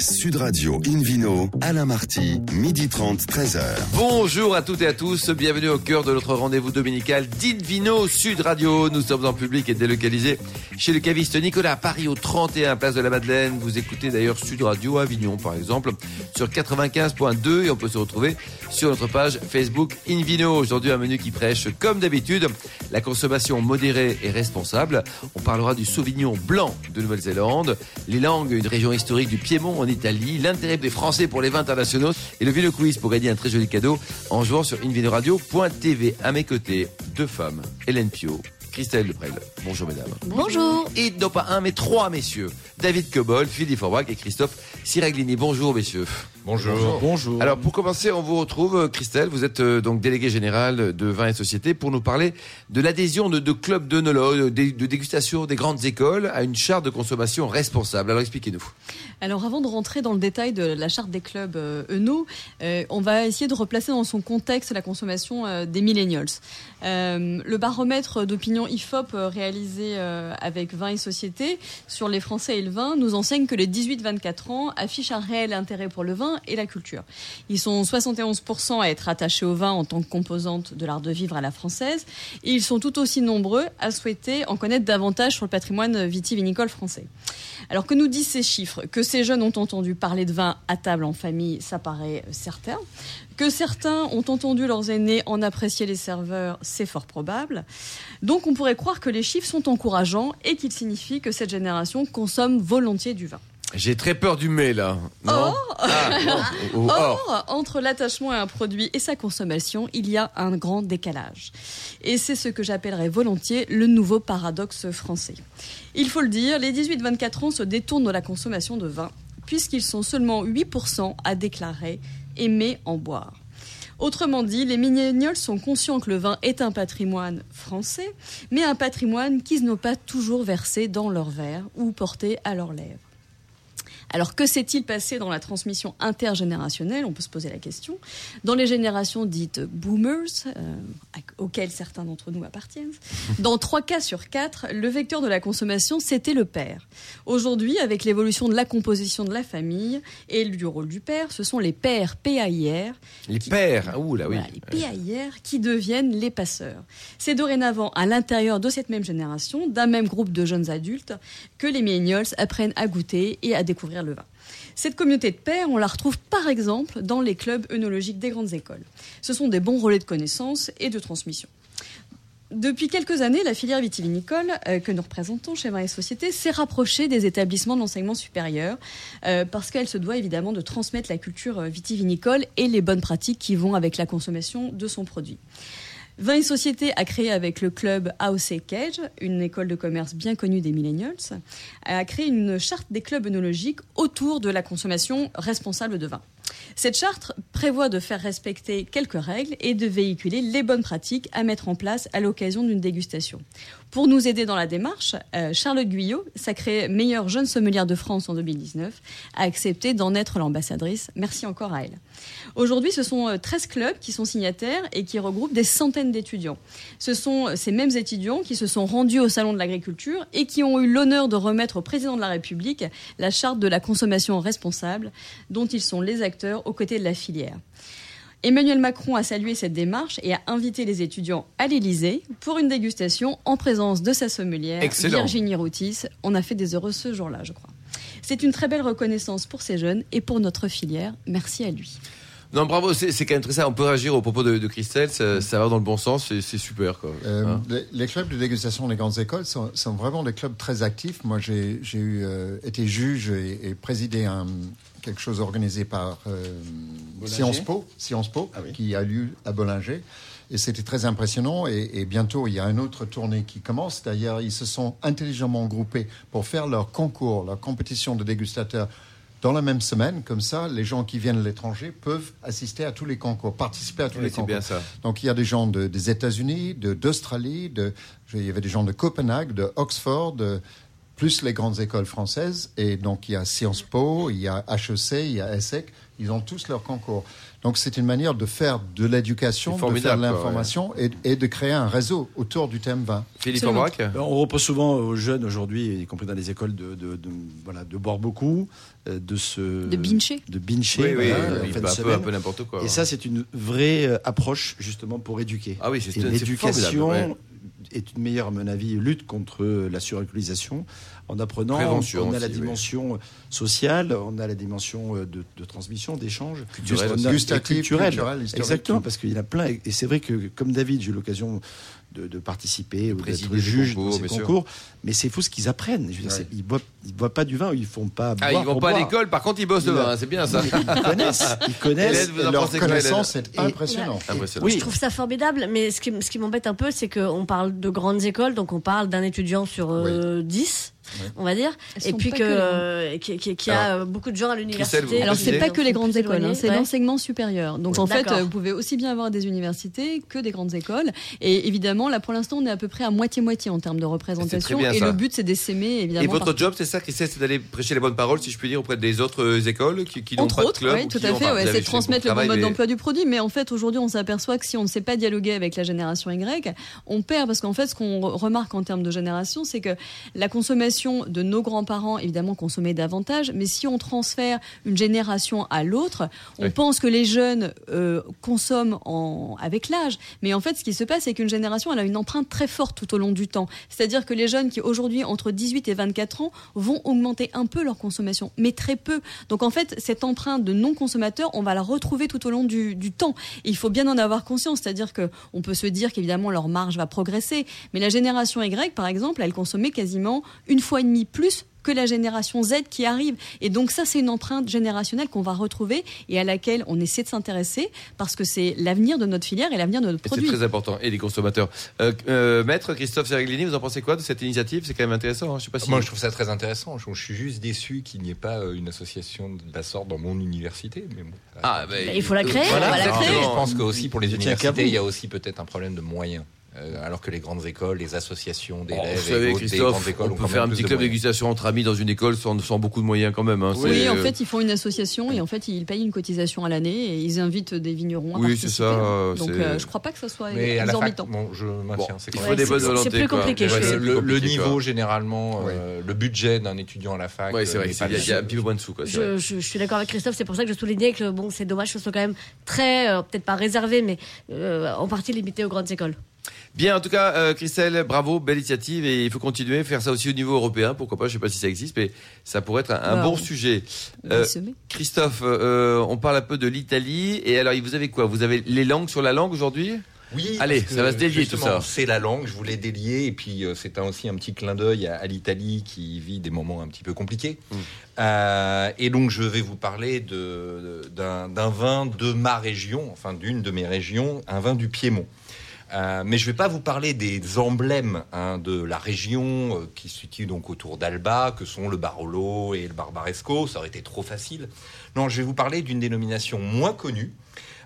Sud Radio Invino, Alain Marty, midi 30, 13h. Bonjour à toutes et à tous, bienvenue au cœur de notre rendez-vous dominical d'Invino Sud Radio. Nous sommes en public et délocalisés chez le caviste Nicolas à Paris au 31 place de la Madeleine. Vous écoutez d'ailleurs Sud Radio Avignon par exemple sur 95.2 et on peut se retrouver sur notre page Facebook Invino. Aujourd'hui un menu qui prêche comme d'habitude la consommation modérée et responsable. On parlera du Sauvignon blanc de Nouvelle-Zélande, les langues, une région historique du Piémont en Italie, l'intérêt des Français pour les vins internationaux et le Vino pour gagner un très joli cadeau en jouant sur invinoradio.tv. À mes côtés, deux femmes, Hélène Pio, Christelle Leprel. Bonjour mesdames. Bonjour. Et non pas un, mais trois messieurs. David Cobol, Philippe Forbach et Christophe Siraglini. Bonjour messieurs. Bonjour. Bonjour. Alors pour commencer, on vous retrouve, euh, Christelle, vous êtes euh, donc déléguée générale de Vin et Société pour nous parler de l'adhésion de, de clubs d'œnologues, de, de dégustation des grandes écoles à une charte de consommation responsable. Alors expliquez-nous. Alors avant de rentrer dans le détail de la charte des clubs euh, Eno, euh, on va essayer de replacer dans son contexte la consommation euh, des millennials. Euh, le baromètre d'opinion IFOP euh, réalisé euh, avec Vin et Société sur les Français et le vin nous enseigne que les 18-24 ans affichent un réel intérêt pour le vin et la culture. Ils sont 71% à être attachés au vin en tant que composante de l'art de vivre à la française et ils sont tout aussi nombreux à souhaiter en connaître davantage sur le patrimoine vitivinicole français. Alors que nous disent ces chiffres Que ces jeunes ont entendu parler de vin à table en famille, ça paraît certain. Que certains ont entendu leurs aînés en apprécier les serveurs, c'est fort probable. Donc on pourrait croire que les chiffres sont encourageants et qu'ils signifient que cette génération consomme volontiers du vin. J'ai très peur du mais là. Non Or, Ah, or. Or, entre l'attachement à un produit et sa consommation, il y a un grand décalage. Et c'est ce que j'appellerais volontiers le nouveau paradoxe français. Il faut le dire, les 18-24 ans se détournent de la consommation de vin, puisqu'ils sont seulement 8% à déclarer aimer en boire. Autrement dit, les millennials sont conscients que le vin est un patrimoine français, mais un patrimoine qu'ils n'ont pas toujours versé dans leur verre ou porté à leurs lèvres. Alors que s'est-il passé dans la transmission intergénérationnelle? On peut se poser la question. Dans les générations dites boomers, euh, auxquelles certains d'entre nous appartiennent, dans trois cas sur quatre, le vecteur de la consommation, c'était le père. Aujourd'hui, avec l'évolution de la composition de la famille et du rôle du père, ce sont les pères PAIR Les pères. Ah, Ouh là oui. voilà, les PAIR qui deviennent les passeurs. C'est dorénavant à l'intérieur de cette même génération, d'un même groupe de jeunes adultes, que les millennials apprennent à goûter et à découvrir le vin. Cette communauté de pairs, on la retrouve par exemple dans les clubs œnologiques des grandes écoles. Ce sont des bons relais de connaissances et de transmission. Depuis quelques années, la filière vitivinicole euh, que nous représentons chez Vin et Société s'est rapprochée des établissements d'enseignement supérieur euh, parce qu'elle se doit évidemment de transmettre la culture euh, vitivinicole et les bonnes pratiques qui vont avec la consommation de son produit. Vin et Société a créé avec le club AOC Cage, une école de commerce bien connue des millennials, a créé une charte des clubs œnologiques autour de la consommation responsable de vin. Cette charte prévoit de faire respecter quelques règles et de véhiculer les bonnes pratiques à mettre en place à l'occasion d'une dégustation. Pour nous aider dans la démarche, euh, Charlotte Guyot, sacrée meilleure jeune sommelière de France en 2019, a accepté d'en être l'ambassadrice. Merci encore à elle. Aujourd'hui, ce sont euh, 13 clubs qui sont signataires et qui regroupent des centaines d'étudiants. Ce sont euh, ces mêmes étudiants qui se sont rendus au Salon de l'Agriculture et qui ont eu l'honneur de remettre au président de la République la charte de la consommation responsable dont ils sont les acteurs aux côtés de la filière. Emmanuel Macron a salué cette démarche et a invité les étudiants à l'Élysée pour une dégustation en présence de sa sommelière, Excellent. Virginie Routis. On a fait des heureux ce jour-là, je crois. C'est une très belle reconnaissance pour ces jeunes et pour notre filière. Merci à lui. Non, bravo, c'est quand même très ça. On peut réagir au propos de, de Christelle, ça, ça va dans le bon sens, c'est c'est super. Quoi. Euh, Hein les, les clubs de dégustation des grandes écoles sont, sont vraiment des clubs très actifs. Moi, j'ai j'ai eu, euh, été juge et, et présidé un, quelque chose organisé par euh, Sciences Po, Sciences Po Ah oui. qui a lieu à Bollinger. Et c'était très impressionnant. Et, et bientôt, il y a une autre tournée qui commence. D'ailleurs, ils se sont intelligemment groupés pour faire leur concours, leur compétition de dégustateurs dans la même semaine. Comme ça, les gens qui viennent de l'étranger peuvent assister à tous les concours, participer à tous Oui, les concours. bien ça. Donc il y a des gens de- des États-Unis, d'Australie, de, il y avait des gens de Copenhague, de Oxford, de- plus les grandes écoles françaises. Et donc il y a Sciences Po, il y a HEC, il y a ESSEC Ils ont tous leur concours. Donc c'est une manière de faire de l'éducation, de faire de l'information et, et de créer un réseau autour du thème vin. Philippe Absolument. Aubrac Ben, On repose souvent aux jeunes aujourd'hui, y compris dans les écoles, de, de, de- voilà, de boire beaucoup, euh, de se De bincher. de bincher, Oui, oui, voilà, de peut un peu, semaine. un peu n'importe quoi. Et ça, c'est une vraie euh, approche justement pour éduquer. Ah oui, c'est l'éducation. Est une meilleure, à mon avis, lutte contre la suralcoolisation en apprenant. Prévention on a aussi, la oui. dimension sociale, on a la dimension euh, de, de transmission, d'échange, Culturelle Gustative, culturelle. culturelle. Exactement, parce qu'il y en a plein. Et et c'est vrai que, comme David, j'ai eu l'occasion de, de participer ou d'être juge concours, dans ces sûr. concours. Mais c'est fou ce qu'ils apprennent. Je veux dire, Ouais. c'est- ils boivent, ils boivent pas du vin, ils font pas. Ah, boire ils vont pas à l'école, par contre ils bossent le Ils- vin, c'est bien ça. Ils connaissent, ils Hélène, connaissent. vous Et en leur pensez quoi, Hélène connaissance est impressionnante. Impressionnant. Oui. Je trouve ça formidable, mais ce qui, ce qui m'embête un peu, c'est qu'on parle de grandes écoles, donc on parle d'un étudiant sur euh, 10, on va dire, Elles et puis que, que les- euh, qui, qui- qui a euh, beaucoup de gens à l'université. Alors c'est pas que les grandes écoles, hein, c'est ouais. l'enseignement supérieur. Donc en fait, euh, vous pouvez aussi bien avoir des universités que des grandes écoles. Et évidemment, là pour l'instant, on est à peu près à moitié-moitié en termes de représentation. bien, et ça. le but, c'est d'essaimer évidemment. Et votre par- job, c'est ça, Christelle, c'est d'aller prêcher les bonnes paroles, si je puis dire, auprès des autres écoles qui, qui n'ont Entre pas de autres, club. oui, ou tout à fait, c'est de transmettre le bon mode d'emploi du produit. Mais en fait, aujourd'hui, on s'aperçoit que si on ne sait pas dialoguer avec la génération Y, on perd parce qu'en fait, ce qu'on re- remarque en termes de génération, c'est que la consommation de nos grands-parents, évidemment, consommait davantage, mais si on transfère une génération à l'autre, on Oui. pense que les jeunes euh, consomment en, avec l'âge. Mais en fait, ce qui se passe, c'est qu'une génération, elle a une empreinte très forte tout au long du temps. C'est-à-dire que les jeunes qui aujourd'hui, entre 18 et 24 ans, vont augmenter un peu leur consommation, mais très peu. Donc en fait, cette empreinte de non-consommateur, on va la retrouver tout au long du, du temps. Et il faut bien en avoir conscience, c'est-à-dire que on peut se dire qu'évidemment leur marge va progresser, mais la génération Y, par exemple, elle consommait quasiment une fois et demie plus que la génération Z qui arrive. Et donc ça, c'est une empreinte générationnelle qu'on va retrouver et à laquelle on essaie de s'intéresser parce que c'est l'avenir de notre filière et l'avenir de notre Et C'est produit. très important. Et les consommateurs. Euh, euh, Maître Christophe Seriglini, vous en pensez quoi de cette initiative? C'est quand même intéressant. Hein je sais pas si. Moi, je trouve ça très intéressant. Je, je suis juste déçu qu'il n'y ait pas euh, une association de la sorte dans mon université. Mais bon, Ah, bah, Il faut la créer, Voilà, on va la créer. Je pense que aussi pour les universités, il y a aussi peut-être un problème de moyens. Euh, alors que les grandes écoles, les associations Oh, d'élèves vous et savez, autres des Christophe, grandes écoles on peut faire un petit club dégustation entre amis dans une école sans, sans beaucoup de moyens quand même. hein. Oui, en euh, fait, ils font une association et en fait, ils payent une cotisation à l'année et ils invitent des vignerons à Oui, participer. c'est ça, Donc, euh, je crois pas que ça soit Mais à la fac, exorbitant. bon, je maintiens. c'est il quand faut même- des Ouais, bonnes c'est- volontés. c'est plus compliqué, le, le niveau quoi. généralement, euh, le budget d'un étudiant à la fac. Ouais, c'est vrai. Il y, a- un même. petit peu moins de sous. Quoi. Je, je- je suis d'accord avec Christophe, c'est pour ça que je soulignais que bon, c'est dommage que ce soit quand même très, peut-être pas réservé, mais en partie limité aux grandes écoles. Bien, en tout cas, euh, Christelle, bravo, belle initiative et il faut continuer, faire ça aussi au niveau européen. Pourquoi pas Je sais pas si ça existe, mais ça pourrait être un, un Bah, bon on- sujet. Euh. Christophe, euh, on parle un peu de l'Italie et alors vous avez quoi? Vous avez les langues sur la langue aujourd'hui? Oui, Allez, ça va se délier, tout ça. C'est la langue, je voulais délier, et puis euh, c'est un- aussi un petit clin d'œil à, à l'Italie qui vit des moments un petit peu compliqués. Mm. Euh, et donc je vais vous parler de- de- d'un d'un vin de ma région, enfin d'une de mes régions, un vin du Piémont. Euh, mais je ne vais pas vous parler des emblèmes hein, de la région euh, qui se situent donc autour d'Alba, que sont le Barolo et le Barbaresco. Ça aurait été trop facile. Non, je vais vous parler d'une dénomination moins connue,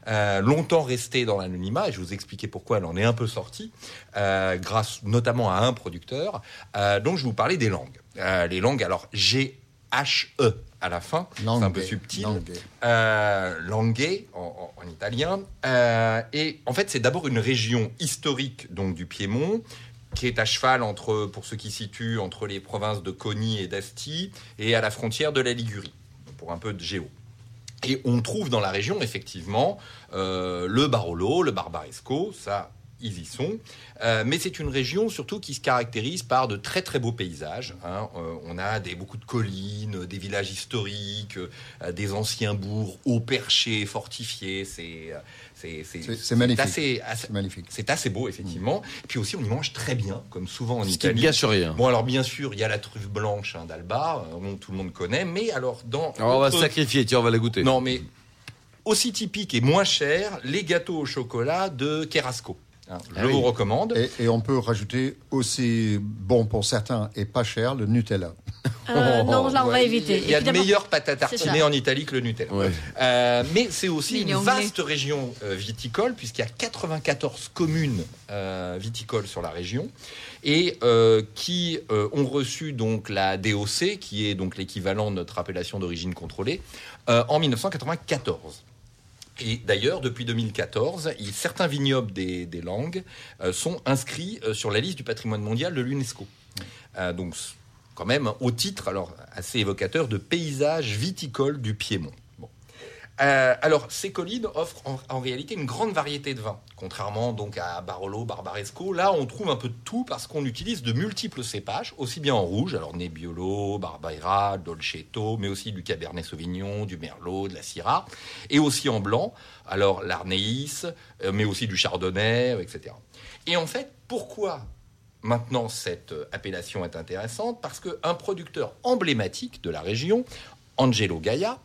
euh, longtemps restée dans l'anonymat, et je vous expliquer pourquoi elle en est un peu sortie, grâce notamment à un producteur. Donc je vais vous parler des langues. Les langues, alors G-H-E à la fin, c'est un peu subtil langue. euh, Langhe en, en- en italien. Euh, et en fait, c'est d'abord une région historique donc du Piémont qui est à cheval entre, pour ceux qui situent entre les provinces de Coni et d'Asti et à la frontière de la Ligurie, pour un peu de géo. Et on trouve dans la région effectivement euh, le Barolo, le Barbaresco, ça ils y sont. Euh, mais c'est une région surtout qui se caractérise par de très très beaux paysages. hein. Euh, on a des, beaucoup de collines, des villages historiques, euh, des anciens bourgs hauts perchés, fortifiés. C'est euh, c'est magnifique. assez- assez- C'est magnifique. c'est assez beau effectivement. Puis aussi on y mange très bien, comme souvent en Ce qui ne Italie. gâche rien. Bon alors bien sûr il y a la truffe blanche hein, d'Alba, tout le monde connaît, mais alors dans Alors, on va sacrifier, tiens, on va la goûter. non, mais aussi typique et moins cher, les gâteaux au chocolat de Kerasco. Je Ah oui. vous recommande. Et, et on peut rajouter aussi bon pour certains et pas cher le Nutella. Euh, non, là, on va éviter. Il y a de meilleures pâtes à tartiner en Italie que le Nutella. Ouais. Euh, mais c'est aussi une vaste région euh, viticole, puisqu'il y a 94 communes euh, viticoles sur la région, et euh, qui euh, ont reçu donc la DOC, qui est donc l'équivalent de notre appellation d'origine contrôlée, euh, en 1994. Et d'ailleurs, depuis 2014, il- certains vignobles des, langues euh, sont inscrits euh, sur la liste du patrimoine mondial de l'UNESCO. Euh, donc, quand même, au titre, alors assez évocateur, de paysage viticole du Piémont. Euh, alors, ces collines offrent en, réalité une grande variété de vins. Contrairement donc à Barolo, Barbaresco, là on trouve un peu de tout parce qu'on utilise de multiples cépages, aussi bien en rouge, alors Nebbiolo, Barbera, Dolcetto, mais aussi du Cabernet Sauvignon, du Merlot, de la Syrah, et aussi en blanc, alors l'Arnéis, euh, mais aussi du Chardonnay, euh, etc. Et en fait, pourquoi Maintenant, cette appellation est intéressante? Parce qu'un producteur emblématique de la région, Angelo Gaia,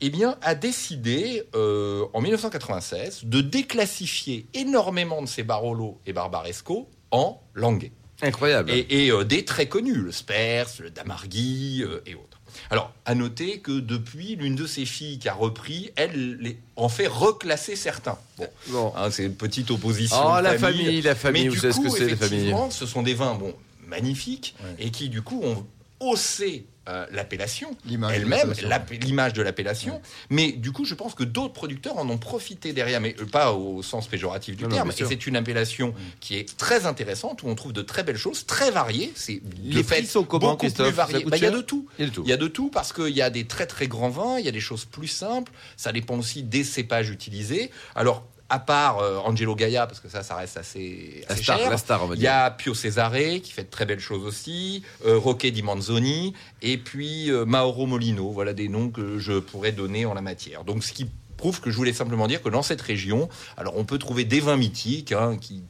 eh bien, a décidé euh, en 1996 de déclassifier énormément de ses Barolo et Barbaresco en Languet. Incroyable. Et, et, euh, des très connus, le Spers, le Damargui euh, et autres. Alors, à noter que depuis, l'une de ses filles qui a repris, elle les- en fait reclasser certains. Bon, Bon. hein, c'est une petite opposition. Oh, de la famille, la famille, Mais vous du savez ce que c'est, les familles. ce sont des vins bon, magnifiques Ouais. et qui, du coup, ont haussé euh, l'appellation L'image de elle-même, l'image de l'appellation. Mais du coup, je pense que d'autres producteurs en ont profité derrière, mais euh, pas au sens péjoratif du Non, terme. Et c'est une appellation qui est très intéressante, où on trouve de très belles choses, très variées. C'est Les prix sont comment, beaucoup Christophe Bah, Il y a cher de tout. Il y a de tout. Il y a de tout parce qu'il y a des très très grands vins, il y a des choses plus simples, ça dépend aussi des cépages utilisés. Alors, à part euh, Angelo Gaia, parce que ça, ça reste assez, La star, cher. la star, on va Il y a Pio Cesare qui fait de très belles choses aussi, euh, Roque di Manzoni et puis euh, Mauro Molino. Voilà des noms que je pourrais donner en la matière. Donc, ce qui prouve que je voulais simplement dire que dans cette région, alors on peut trouver des vins mythiques hein, qui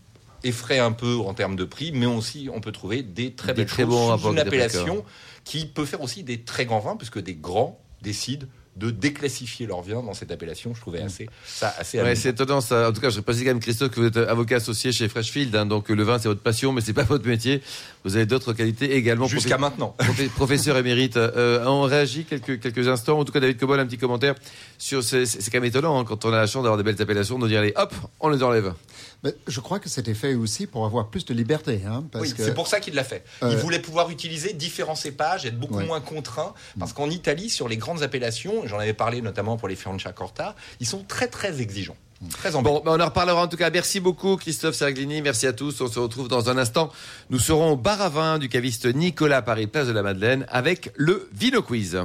effraient un peu en termes de prix, mais aussi on peut trouver des très Des belles très choses bons sous rapports une appellation qui peut faire aussi des très grands vins, puisque des grands décident de déclassifier leur vin dans cette appellation. Je trouvais assez, ça assez Ouais, c'est étonnant ça. En tout cas, je précise quand même, Christophe, que vous êtes avocat associé chez Freshfield. hein, donc le vin, c'est votre passion, mais c'est pas votre métier. Vous avez d'autres qualités également. Jusqu'à maintenant. Professeur émérite, euh, on réagit quelques, quelques instants. En tout cas, David Cobol, un petit commentaire sur. C'est c'est quand même étonnant hein, quand on a la chance d'avoir des belles appellations, de dire allez, hop, on les enlève. Mais je crois que c'était fait aussi pour avoir plus de liberté. Hein, parce Oui, que c'est pour ça qu'il l'a fait. Il Euh, voulait pouvoir utiliser différents cépages, être beaucoup Ouais. moins contraint, parce qu'en Italie, sur les grandes appellations, j'en avais parlé notamment pour les Franciacorta, ils sont très très exigeants, très embêtants. Bon, ben, on en reparlera en tout cas. Merci beaucoup, Christophe Serglini. Merci à tous. On se retrouve dans un instant. Nous serons au bar à vin du caviste Nicolas Paris, place de la Madeleine, avec le Vino Quiz.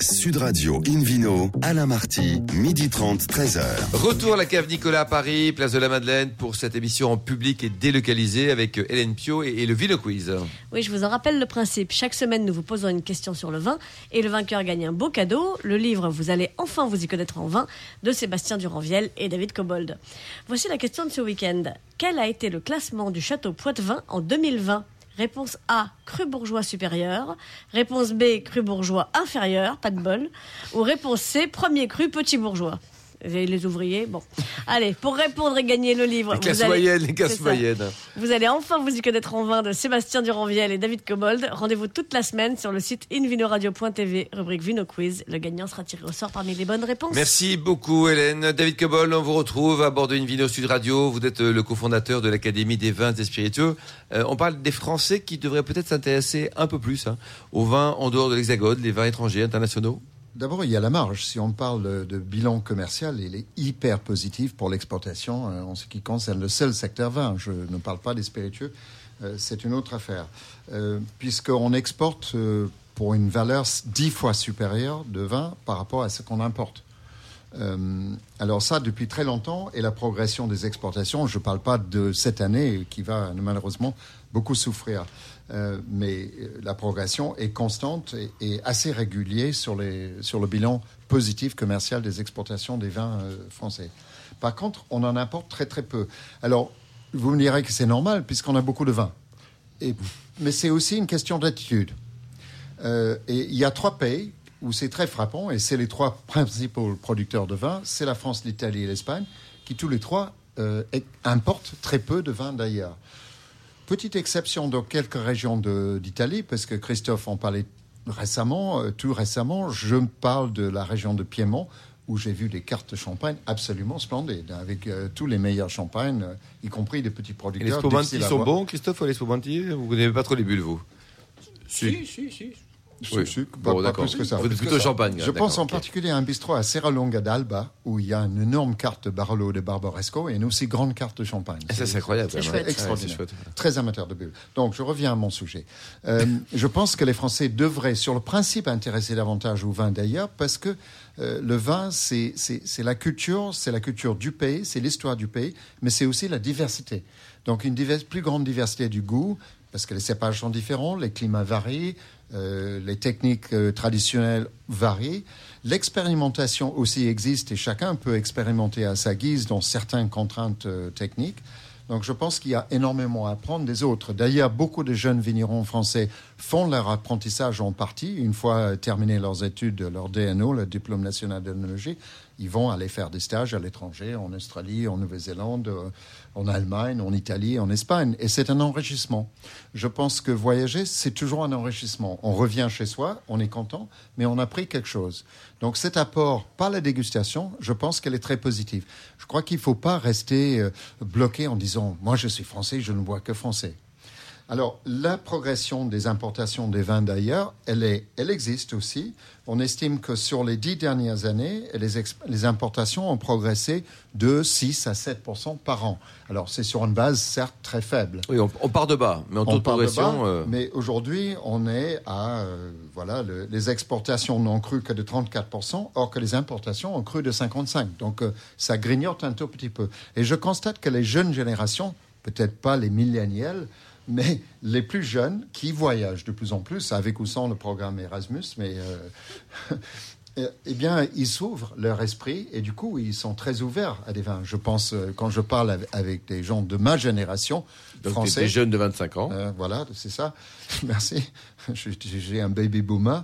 Sud Radio Invino, Alain Marty, midi 30, 13h. Retour à la cave Nicolas à Paris, place de la Madeleine, pour cette émission en public et délocalisée avec Hélène Pio et, et le Vino Quiz. Oui, je vous en rappelle le principe. Chaque semaine, nous vous posons une question sur le vin et le vainqueur gagne un beau cadeau. Le livre Vous allez enfin vous y connaître en vin de Sébastien Duranviel et David Cobold. Voici la question de ce week-end. Quel a été le classement du château Poitevin en 2020 Réponse A, cru bourgeois supérieur. Réponse B, cru bourgeois inférieur, pas de bol. Ou réponse C, premier cru petit bourgeois. Les ouvriers, bon. Allez, pour répondre et gagner le livre, Les vous allez- les moyennes. vous allez enfin vous y connaître en vin de Sébastien Duranviel et David Cobold. Rendez-vous toute la semaine sur le site invinoradio.tv, rubrique Vino Quiz. Le gagnant sera tiré au sort parmi les bonnes réponses. Merci beaucoup Hélène. David Cobol, on vous retrouve à bord de Invino Sud Radio. Vous êtes euh, le cofondateur de l'Académie des vins et spiritueux. Euh, on parle des Français qui devraient peut-être s'intéresser un peu plus hein, aux vins en dehors de l'Hexagone, les vins étrangers, internationaux. D'abord, il y a la marge. Si on parle de, bilan commercial, il est hyper positif pour l'exportation euh, en ce qui concerne le seul secteur vin. Je ne parle pas des spiritueux, euh, c'est une autre affaire. Euh, Puisqu'on exporte pour une valeur dix fois supérieure de vin par rapport à ce qu'on importe. Alors ça, depuis très longtemps, et la progression des exportations, je ne parle pas de cette année qui va malheureusement beaucoup souffrir, Euh, mais euh, la progression est constante et, assez régulière sur, le bilan positif commercial des exportations des vins euh, français. Par contre, on en importe très très peu. Alors, vous me direz que c'est normal puisqu'on a beaucoup de vin. Et, mais c'est aussi une question d'attitude. Et il y a trois pays où c'est très frappant, et c'est les trois principaux producteurs de vin, c'est la France, l'Italie et l'Espagne, qui tous les trois importent très peu de vin d'ailleurs. Petite exception dans quelques régions d'Italie, parce que Christophe en parlait récemment, euh, tout récemment. Je me parle de la région de Piémont, où j'ai vu des cartes de champagne absolument splendides, avec euh, tous les meilleurs champagnes, euh, y compris des petits Et les producteurs. Spumanti sont bons, Christophe, les Spumanti Vous n'aimez pas trop les bulles, vous? Si, si, si. Si, Oui. Bon, pas, plus que ça. Vous que plutôt ça. champagne, Je d'accord, pense en particulier à un bistrot à Serralonga d'Alba, où il y a une énorme carte de Barolo de Barbaresco et une aussi grande carte de champagne. Ah, Ça, c'est incroyable. C'est chouette. Extraordinaire. chouette. Très amateur de bulles. Donc, je reviens à mon sujet. Euh, je pense que les Français devraient, sur le principe, intéresser davantage au vin d'ailleurs, parce que euh, le vin, c'est la culture, c'est la culture du pays, c'est l'histoire du pays, mais c'est aussi la diversité. Donc, une divers- plus grande diversité du goût, parce que les cépages sont différents, les climats varient, euh, les techniques euh, traditionnelles varient. L'expérimentation aussi existe et chacun peut expérimenter à sa guise dans certaines contraintes euh, techniques. Donc je pense qu'il y a énormément à apprendre des autres. D'ailleurs, beaucoup de jeunes vignerons français font leur apprentissage en partie. Une fois terminé leurs études, leur DNO, le diplôme national d'œnologie, ils vont aller faire des stages à l'étranger, en Australie, en Nouvelle-Zélande, euh, en Allemagne, en Italie, en Espagne. Et c'est un enrichissement. Je pense que voyager, c'est toujours un enrichissement. On revient chez soi, on est content, mais on a pris quelque chose. Donc cet apport par la dégustation, je pense qu'elle est très positive. Je crois qu'il ne faut pas rester euh, bloqué en disant, moi je suis français, je ne bois que français. Alors, la progression des importations des vins d'ailleurs, elle, est, elle existe aussi. On estime que sur les dix dernières années, les, importations ont progressé de 6 à 7% par an. Alors, c'est sur une base certes très faible. Oui, on, on part de bas, mais en taux On de progression. bas, euh, mais aujourd'hui, on est à euh, voilà, le- les exportations n'ont cru que de 34 or que les importations ont cru de 55 Donc, euh, ça grignote un tout petit peu. Et je constate que les jeunes générations, peut-être pas les millénials, mais les plus jeunes qui voyagent de plus en plus, avec ou sans le programme Erasmus, mais euh, euh, eh bien, ils s'ouvrent leur esprit et du coup, ils sont très ouverts à des vins. Je pense, euh, quand je parle avec- des gens de ma génération, donc français, des jeunes de 25 ans. euh, voilà, c'est ça. Merci. J'ai un baby boomer.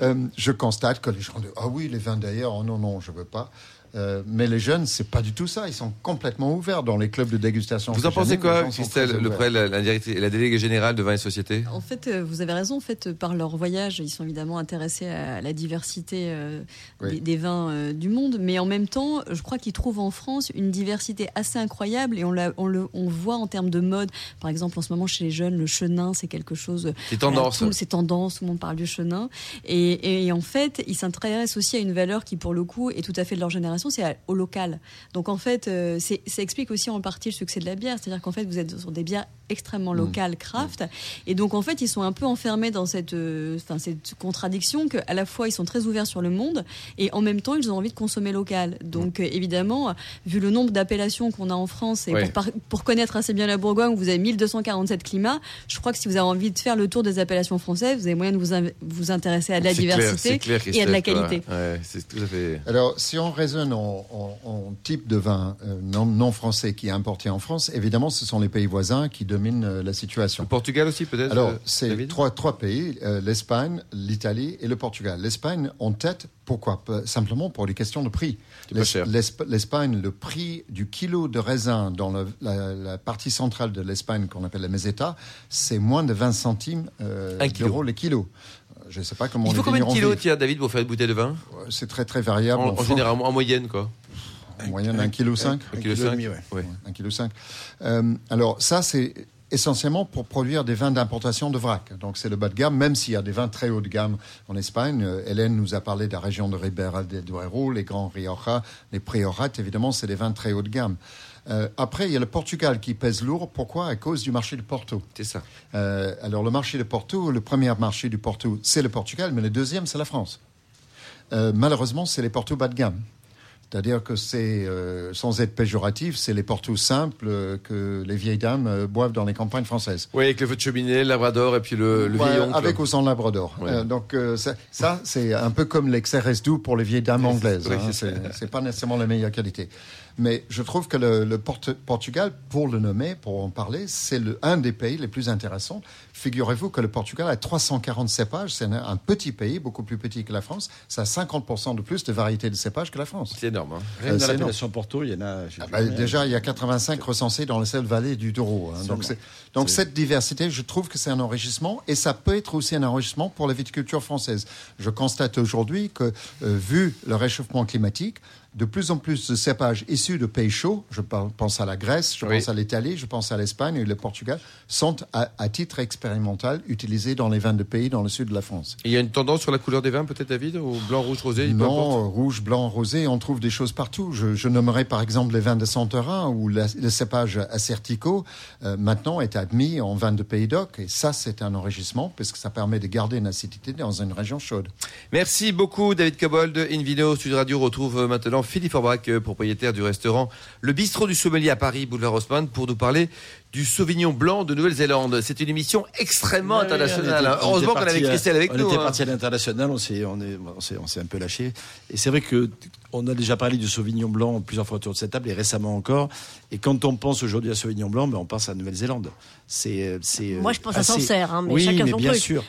Euh, je constate que les gens disent Ah oui, les vins d'ailleurs, oh non, non, je veux pas. Euh, mais les jeunes, c'est pas du tout ça. Ils sont complètement ouverts dans les clubs de dégustation. Vous en pensez quoi, Christelle très Le ouverts. prêt, la, la, déléguée générale de Vin et Société? En fait, euh, vous avez raison. En fait, par leur voyage, ils sont évidemment intéressés à la diversité euh, Oui. des, des vins euh, du monde, mais en même temps, je crois qu'ils trouvent en France une diversité assez incroyable et on, la- on le on voit en termes de mode. Par exemple, en ce moment, chez les jeunes, le chenin, c'est quelque chose. C'est tendance. tout- c'est tendance, tout le monde parle du chenin. Et, et en fait, ils s'intéressent aussi à une valeur qui, pour le coup, est tout à fait de leur génération, c'est au local. Donc en fait, euh, ça explique aussi en partie le succès de la bière. C'est-à-dire qu'en fait, vous êtes sur des bières extrêmement locales, craft. Et donc en fait, ils sont un peu enfermés dans cette, euh, enfin, cette contradiction qu'à la fois, ils sont très ouverts sur le monde et en même temps, ils ont envie de consommer local. Donc euh, évidemment, vu le nombre d'appellations qu'on a en France et pour, par- pour connaître assez bien la Bourgogne, vous avez 1247 climats, je crois que si vous avez envie de faire le tour des appellations françaises, vous avez moyen de vous, in- vous intéresser à de la clair, diversité clair, et à de la qualité. quoi. Ouais, c'est tout à fait. Alors, si on raisonne en, en- en type de vin euh, non, non français qui est importé en France, évidemment, ce sont les pays voisins qui dominent euh, la situation. Le Portugal aussi, peut-être Alors, euh, c'est trois, trois pays, euh, l'Espagne, l'Italie et le Portugal. L'Espagne en tête, pourquoi Simplement pour les questions de prix. L'Espagne, le prix du kilo de raisin dans le- la, la partie centrale de l'Espagne, qu'on appelle la meseta, c'est moins de 20 centimes euh, d'euros le kilo. Je ne sais pas comment Il faut combien de kilos, tiens, David, pour faire une bouteille de vin? C'est très très variable. En, en général, en moyenne, quoi. en moyenne, un kilo cinq. Un Un kilo kilo et cinq demi, ouais. Ouais. Un kilo cinq. Euh, alors ça, c'est essentiellement pour produire des vins d'importation de vrac. Donc c'est le bas de gamme, même s'il y a des vins très haut de gamme en Espagne. Euh, Hélène nous a parlé de la région de Ribera del Duero, les grands Rioja, les Priorat, évidemment, c'est des vins très haut de gamme. Euh, après, il y a le Portugal qui pèse lourd. Pourquoi? À cause du marché de Porto. C'est ça. Euh, alors le marché de Porto, le premier marché du Porto, c'est le Portugal, mais le deuxième, c'est la France. Euh, malheureusement, c'est les Porto bas de gamme. C'est-à-dire que c'est, euh, sans être péjoratif, c'est les Porto simples euh, que les vieilles dames euh, boivent dans les campagnes françaises. Oui, avec le feu de cheminée, le labrador et puis le, le Ouais, avec ou sans labrador. Ouais. Euh, donc euh, ça, ça, c'est un peu comme l'XRS doux pour les vieilles dames anglaises. oui, hein. c'est pas nécessairement la meilleure qualité. Mais je trouve que le, Portugal, pour le nommer, pour en parler, c'est un des pays les plus intéressants. Figurez-vous que le Portugal a 340 cépages. C'est un, un petit pays, beaucoup plus petit que la France. Ça a 50% de plus de variétés de cépages que la France. C'est énorme. hein. Rien que Euh, dans l'appellation Porto, il y en a. Ah bah, déjà, il y a 85 recensés dans la seule vallée du Douro. hein. Donc cette diversité, je trouve que c'est un enrichissement et ça peut être aussi un enrichissement pour la viticulture française. Je constate aujourd'hui que, euh, vu le réchauffement climatique, de plus en plus de cépages issus de pays chauds, je pense à la Grèce, je Oui. pense à l'Italie, je pense à l'Espagne et le Portugal, sont à, à titre expérimental utilisés dans les vins de pays dans le sud de la France. Il y a une tendance sur la couleur des vins, peut-être, David Ou blanc, rouge, rosé. Non, rouge, blanc, rosé, on trouve des choses partout. Je, je nommerai par exemple les vins de Santorin où la- le cépage Acertico euh, maintenant est admis en vin de Pays d'Oc et ça c'est un enrichissement parce que ça permet de garder une acidité dans une région chaude. Merci beaucoup, David Cobold. Invino Sud Radio retrouve euh, maintenant Philippe Orbach, euh, propriétaire du restaurant Le Bistrot du Sommelier à Paris, boulevard Haussmann, pour nous parler du Sauvignon blanc de Nouvelle-Zélande. C'est une émission extrêmement internationale. on hein. était- on Heureusement qu'on avait à- Christelle avec on nous. était hein. parti à l'international, on s'est, on, est, on, s'est, on un peu lâché. Et c'est vrai que on a déjà parlé du Sauvignon blanc plusieurs fois autour de cette table et récemment encore. Et quand on pense aujourd'hui à Sauvignon blanc, ben on pense à Nouvelle-Zélande. C'est, euh, c'est, Moi, je pense à Sancerre, hein, mais oui, chacun mais son bien truc. sûr.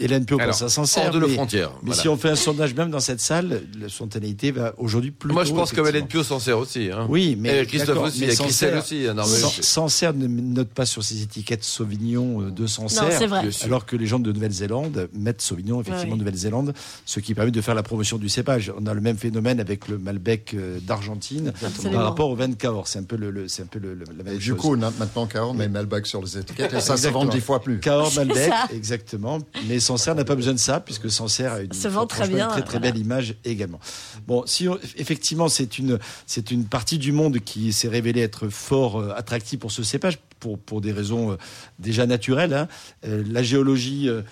Hélène Pio pense à Sancerre. hors de nos mais- frontières, Mais voilà. si on fait un sondage même dans cette salle, la spontanéité va aujourd'hui plus Moi, je pense comme Hélène. Pio s'en sert aussi. hein. Oui, mais Et Christophe aussi, mais et Christelle Sancerre- aussi. hein. Non, mais- San- Sancerre ne note pas sur ses étiquettes Sauvignon euh, de Sancerre. Non. Alors que les gens de Nouvelle-Zélande mettent Sauvignon, effectivement, Oui. Nouvelle-Zélande, ce qui permet de faire la promotion du cépage. On a le même phénomène avec le Malbec euh, d'Argentine par rapport au vin de Cahors. C'est un peu, le, le- c'est un peu le- le- la même Et du coup, maintenant Cahors met Malbec sur les étiquettes et ça se vend dix fois plus. Cahors Malbec, ça. exactement. Mais Sancerre n'a pas besoin de ça, puisque Sancerre a une, Se vend très franchement, bien, une très très voilà. belle image également. Bon, si on- effectivement c'est une c'est une partie du monde qui s'est révélée être fort euh, attractive pour ce cépage pour des raisons euh, déjà naturelles. hein. Euh, la géologie euh,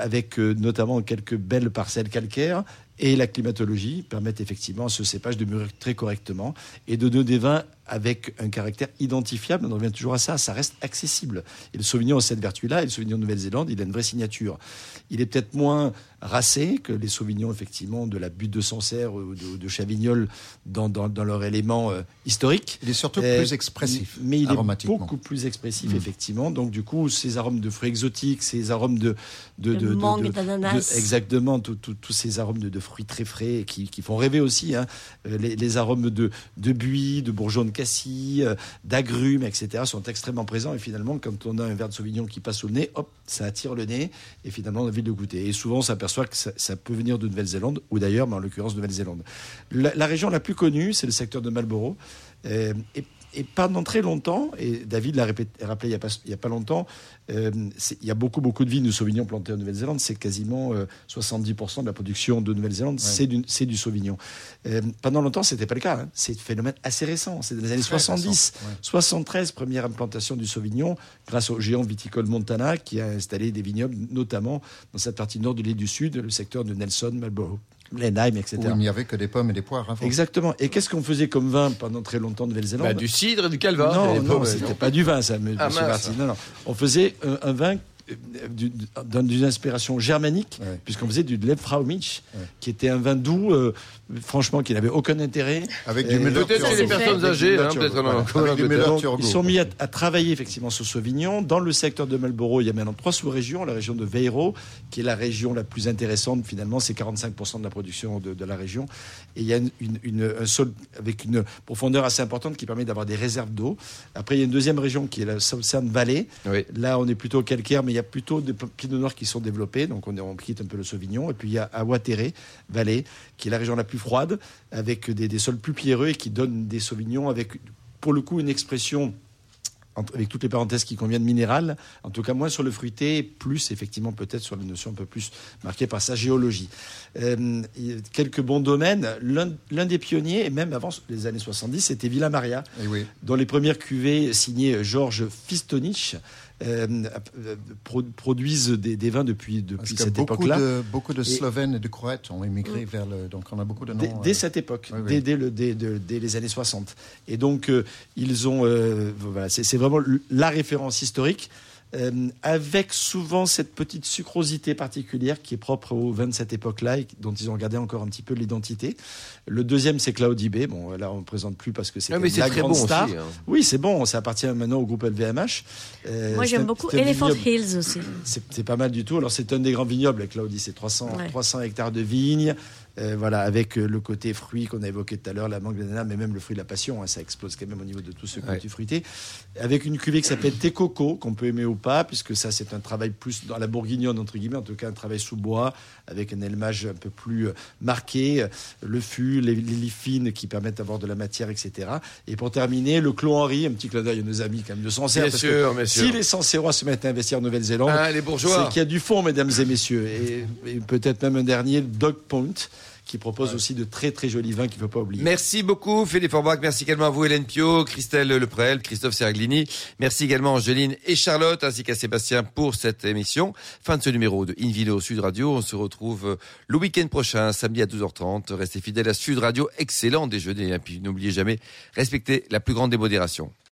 avec notamment quelques belles parcelles calcaires. Et la climatologie permettent effectivement à ce cépage de mûrir très correctement et de donner des vins avec un caractère identifiable. On revient toujours à ça, ça reste accessible. Et le Sauvignon a cette vertu-là, et le Sauvignon de Nouvelle-Zélande, il a une vraie signature. Il est peut-être moins racé que les Sauvignons, effectivement, de la butte de Sancerre ou de, de Chavignol dans, dans, dans leur élément euh, historique. Il est surtout Euh, plus expressif, Mais il est beaucoup plus expressif, Mm. effectivement. Donc, du coup, ces arômes de fruits exotiques, ces arômes de. de, De mangue, d'ananas. de- Exactement, tous ces arômes de, de fruits très frais et qui, qui font rêver aussi. hein. Euh, Les, arômes de, de buis, de bourgeons de cassis, euh, d'agrumes, etc. sont extrêmement présents. Et finalement, quand on a un verre de Sauvignon qui passe au nez, hop, ça attire le nez. Et finalement, on a envie de le goûter. Et souvent, on s'aperçoit que ça, peut venir de Nouvelle-Zélande, ou d'ailleurs, mais en l'occurrence, Nouvelle-Zélande. La, la région la plus connue, c'est le secteur de Marlborough. Euh, et, et pendant très longtemps, et David l'a rappelé il n'y a, pas- a longtemps, euh, il y a beaucoup, beaucoup de vignes de Sauvignon plantées en Nouvelle-Zélande. C'est quasiment euh, 70% de la production de Nouvelle-Zélande, c'est du, c'est du Sauvignon. Euh, pendant longtemps, c'était pas le cas. hein. C'est un phénomène assez récent. C'est des années Très 70. récent, ouais. 73, première implantation du Sauvignon, grâce au géant viticole Montana, qui a installé des vignobles, notamment dans cette partie nord de l'île du Sud, le secteur de Nelson, Marlborough, Blenheim, etc. Où il n'y avait que des pommes et des poires avant. Exactement. Et qu'est-ce qu'on faisait comme vin pendant très longtemps en Nouvelle-Zélande? Bah, du cidre et du calva. non, les non, c'était non. pas du vin, ça, me- Ah, monsieur mince. Marty. Non, non. On faisait un, un vin euh, d'une inspiration germanique, Ouais. puisqu'on faisait du Lebfraumilch, Ouais. qui était un vin doux, euh, franchement, qui n'avait aucun intérêt. Avec du Peut-être chez les personnes âgées, hein, peut-être voilà. ils sont mis à, à travailler effectivement sur Sauvignon. Dans le secteur de Marlborough, il y a maintenant trois sous-régions. La région de Veiro, qui est la région la plus intéressante finalement, c'est 45% de la production de, de la région. Et il y a une, une- une- un sol avec une profondeur assez importante qui permet d'avoir des réserves d'eau. Après, il y a une deuxième région qui est la Southern Valley. Oui. Là, on est plutôt calcaire, mais il y a plutôt des pinot noirs qui sont développés. Donc, on, quitte un peu le Sauvignon. Et puis, il y a Awatere Valley, qui est la région la plus froide, avec des, des sols plus pierreux et qui donne des Sauvignons avec, pour le coup, une expression avec toutes les parenthèses qui conviennent minéral, en tout cas moins sur le fruité, plus effectivement peut-être sur les notions un peu plus marquées par sa géologie. Euh, a quelques bons domaines. L'un des pionniers, et même avant les années 70, c'était Villa Maria, Eh oui. dont les premières cuvées signées Georges Fistonich euh, pro- produisent des, des vins depuis, depuis cette époque-là. de, beaucoup de Slovènes et de Croates ont émigré vers le. Donc on a beaucoup de noms. Dès, euh, dès cette époque, oui, oui. Dès, dès le- les années 60. Et donc, euh, ils ont. voilà, c'est vraiment la référence historique. Euh, avec souvent cette petite sucrosité particulière qui est propre aux vins de cette époque-là et dont ils ont gardé encore un petit peu l'identité. Le deuxième, c'est Cloudy Bay. Bon, là, on ne présente plus parce que c'est Ah, c'est la très grande bon star. aussi. hein. Oui, c'est bon. Ça appartient maintenant au groupe LVMH. Euh, Moi, j'aime beaucoup Elephant vignoble- Hills aussi. c'est pas mal du tout. Alors c'est un des grands vignobles Claudie, c'est 300, Ouais. 300 hectares de vignes. Euh, voilà, avec euh, le côté fruit qu'on a évoqué tout à l'heure, la mangue, l'ananas, mais même le fruit de la passion, hein, ça explose quand même au niveau de tout ce Ouais. culture fruité. Avec une cuvée qui s'appelle Tecoco, qu'on peut aimer ou pas, puisque ça c'est un travail plus dans la bourguignonne, entre guillemets, en tout cas un travail sous bois, avec un élevage un peu plus euh, marqué, le fût, les, les fines qui permettent d'avoir de la matière, etc. Et pour terminer, le Clos Henri, un petit clin d'œil à nos amis quand même de Sancerre. Bien parce sûr, que. Si les Sancerrois se mettent à investir en Nouvelle-Zélande, Ah, les bourgeois. c'est qu'il y a du fond, mesdames et messieurs. Et, et peut-être même un dernier, Dog Point, qui propose aussi de très très jolis vins qu'il ne faut pas oublier. Merci beaucoup Philippe Forbach, merci également à vous Hélène Pio, Christelle Leprel, Christophe Seraglini, merci également à Angeline et Charlotte ainsi qu'à Sébastien pour cette émission. Fin de ce numéro de Invino Sud Radio, on se retrouve euh, le week-end prochain, samedi à 12h30. Restez fidèles à Sud Radio, excellent déjeuner et puis n'oubliez jamais, respectez la plus grande démodération.